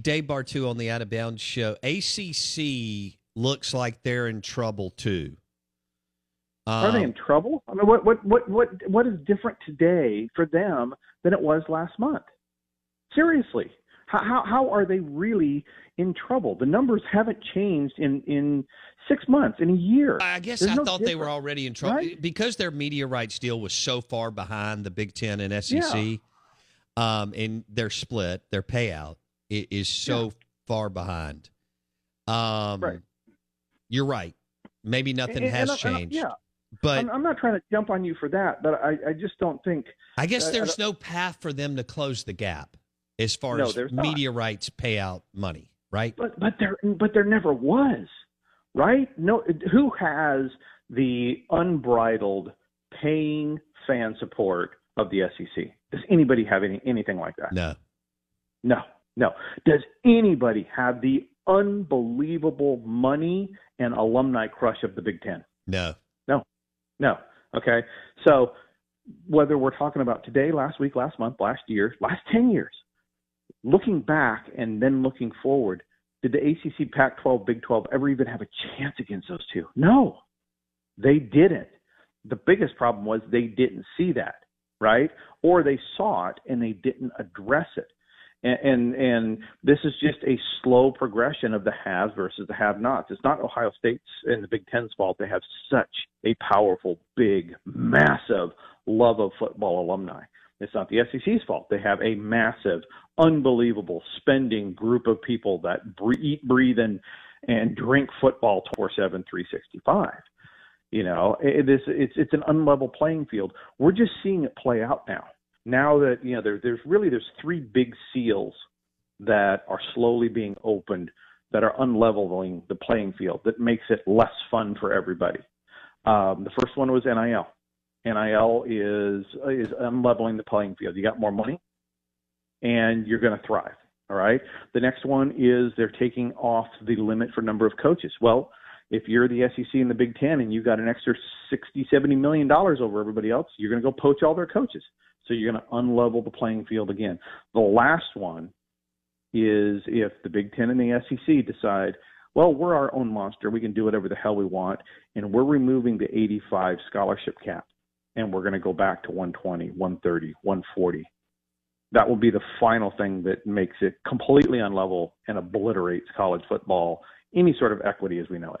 Dave Bartoo on the Out of Bounds show. ACC looks like they're in trouble too. Are they Um, in trouble? I mean, what what what what what is different today for them than it was last month? Seriously, how how, how are they really in trouble? The numbers haven't changed in in six months, in a year. I guess There's I no thought they were already in trouble right? because their media rights deal was so far behind the Big Ten and SEC, um, and their split, their payout i- is so far behind. Um, Right. You're right. Maybe nothing And- has and I- changed, yeah, but I'm, I'm not trying to jump on you for that, but I, I just don't think. I guess I- I there's don't- no path for them to close the gap as far No, as there's not. media rights payout money, right? But but there but there never was, right? No, who has the unbridled paying fan support of the SEC? Does anybody have any anything like that? No. No, no. Does anybody have the unbelievable money and alumni crush of the Big Ten? No. No, no. Okay. So whether we're talking about today, last week, last month, last year, last 10 years, looking back and then looking forward, did the ACC, Pac 12, Big 12 ever even have a chance against those two? No, they didn't. The biggest problem was they didn't see that, right? Or they saw it and they didn't address it. And, and and this is just a slow progression of the haves versus the have-nots. It's not Ohio State's and the Big Ten's fault. They have such a powerful, big, massive love of football alumni. It's not the SEC's fault. They have a massive, unbelievable spending group of people that bre- eat, breathe, and and drink football 24/7, 365. You know, it, this it's it's an unlevel playing field. We're just seeing it play out now. Now that you know, there, there's really there's three big seals that are slowly being opened that are unleveling the playing field that makes it less fun for everybody. Um, the first one was NIL. NIL is is unleveling the playing field. You got more money, and you're going to thrive. All right. The next one is they're taking off the limit for number of coaches. Well, if you're the SEC and the Big Ten and you've got an extra 60, 70 million dollars over everybody else, you're going to go poach all their coaches. So you're going to unlevel the playing field again. The last one is if the Big Ten and the SEC decide, well, we're our own monster. We can do whatever the hell we want. And we're removing the 85 scholarship cap. And we're going to go back to 120, 130, 140. That will be the final thing that makes it completely unlevel and obliterates college football, any sort of equity as we know it.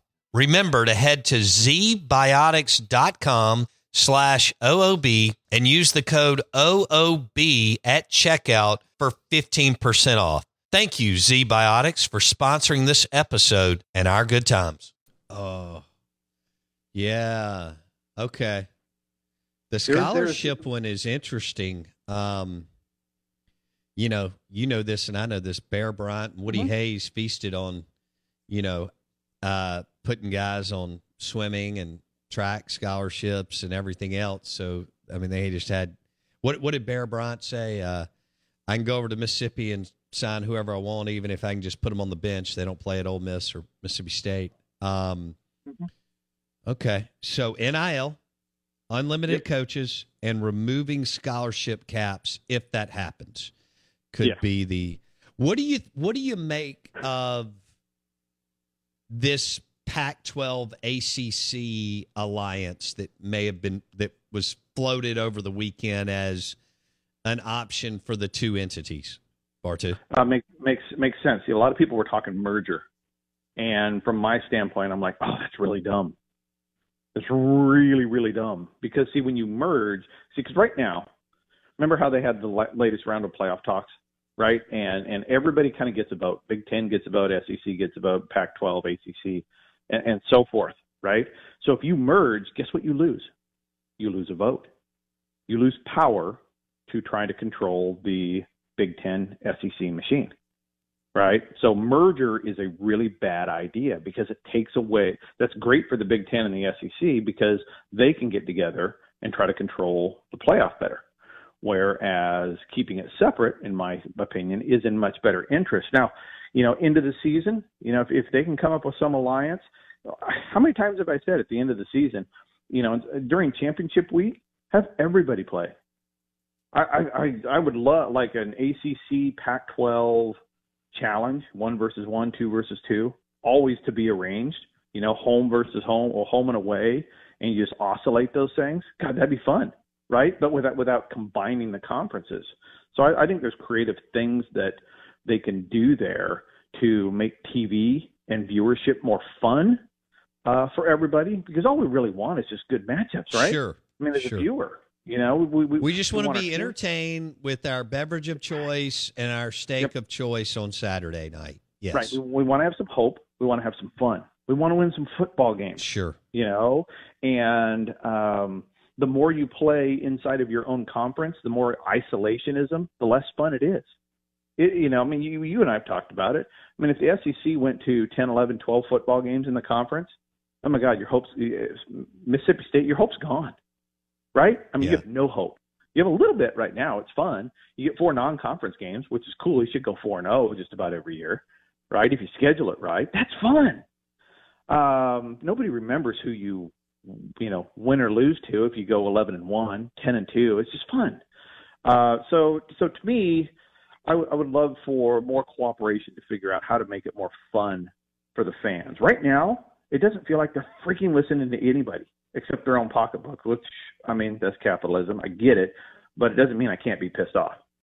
Remember to head to zbiotics.com slash OOB and use the code OOB at checkout for 15% off. Thank you, ZBiotics, for sponsoring this episode and our good times. Oh, yeah. Okay. The scholarship there's, one is interesting. Um, you know, you know this, and I know this. Bear Bryant and Woody mm-hmm. Hayes feasted on, you know, uh, putting guys on swimming and track scholarships and everything else. So, I mean, they just had what? What did Bear Bryant say? Uh, I can go over to Mississippi and sign whoever I want, even if I can just put them on the bench. They don't play at Ole Miss or Mississippi State. Um, mm-hmm. Okay, so NIL, unlimited yep. coaches, and removing scholarship caps if that happens could yeah. be the. What do you What do you make of this Pac-12 ACC alliance that may have been that was floated over the weekend as an option for the two entities? Bartoo? Uh, make, makes makes sense. See, a lot of people were talking merger, and from my standpoint, I'm like, oh, that's really dumb. It's really really dumb because see, when you merge, see, because right now, remember how they had the latest round of playoff talks, right? And and everybody kind of gets a vote. Big Ten gets a vote, SEC gets a vote, Pac-12, ACC, and, and so forth, right? So if you merge, guess what you lose? You lose a vote. You lose power to try to control the Big Ten SEC machine, right? So merger is a really bad idea because it takes away. That's great for the Big Ten and the SEC because they can get together and try to control the playoff better. Whereas keeping it separate, in my opinion, is in much better interest. Now, you know, into the season, you know, if, if they can come up with some alliance, how many times have I said at the end of the season, you know, during championship week, have everybody play. I, I I would love like an ACC Pac-12 challenge, one versus one, two versus two, always to be arranged. You know, home versus home or home and away, and you just oscillate those things. God, that'd be fun, right? But without without combining the conferences. So I, I think there's creative things that they can do there to make TV and viewership more fun uh, for everybody. Because all we really want is just good matchups, right? Sure. I mean, as sure. a viewer, you know, we we, we just we want to be entertained with our beverage of choice and our steak yep. of choice on Saturday night. Yes, right. We, we want to have some hope. We want to have some fun. We want to win some football games. Sure. You know, and um, the more you play inside of your own conference, the more isolationism, the less fun it is. It, you know, I mean, you, you and I have talked about it. I mean, if the SEC went to 10, 11, 12 football games in the conference, oh my God, your hopes, Mississippi State, your hope's gone right? I mean, yeah. you have no hope. You have a little bit right now. It's fun. You get four non-conference games, which is cool. You should go four and zero oh just about every year, right? If you schedule it right, that's fun. Um, nobody remembers who you, you know, win or lose to if you go eleven and one, ten and two. It's just fun. Uh, so, so to me, I, w- I would love for more cooperation to figure out how to make it more fun for the fans. Right now, it doesn't feel like they're freaking listening to anybody except their own pocketbook, which I mean that's capitalism. I get it, but it doesn't mean I can't be pissed off.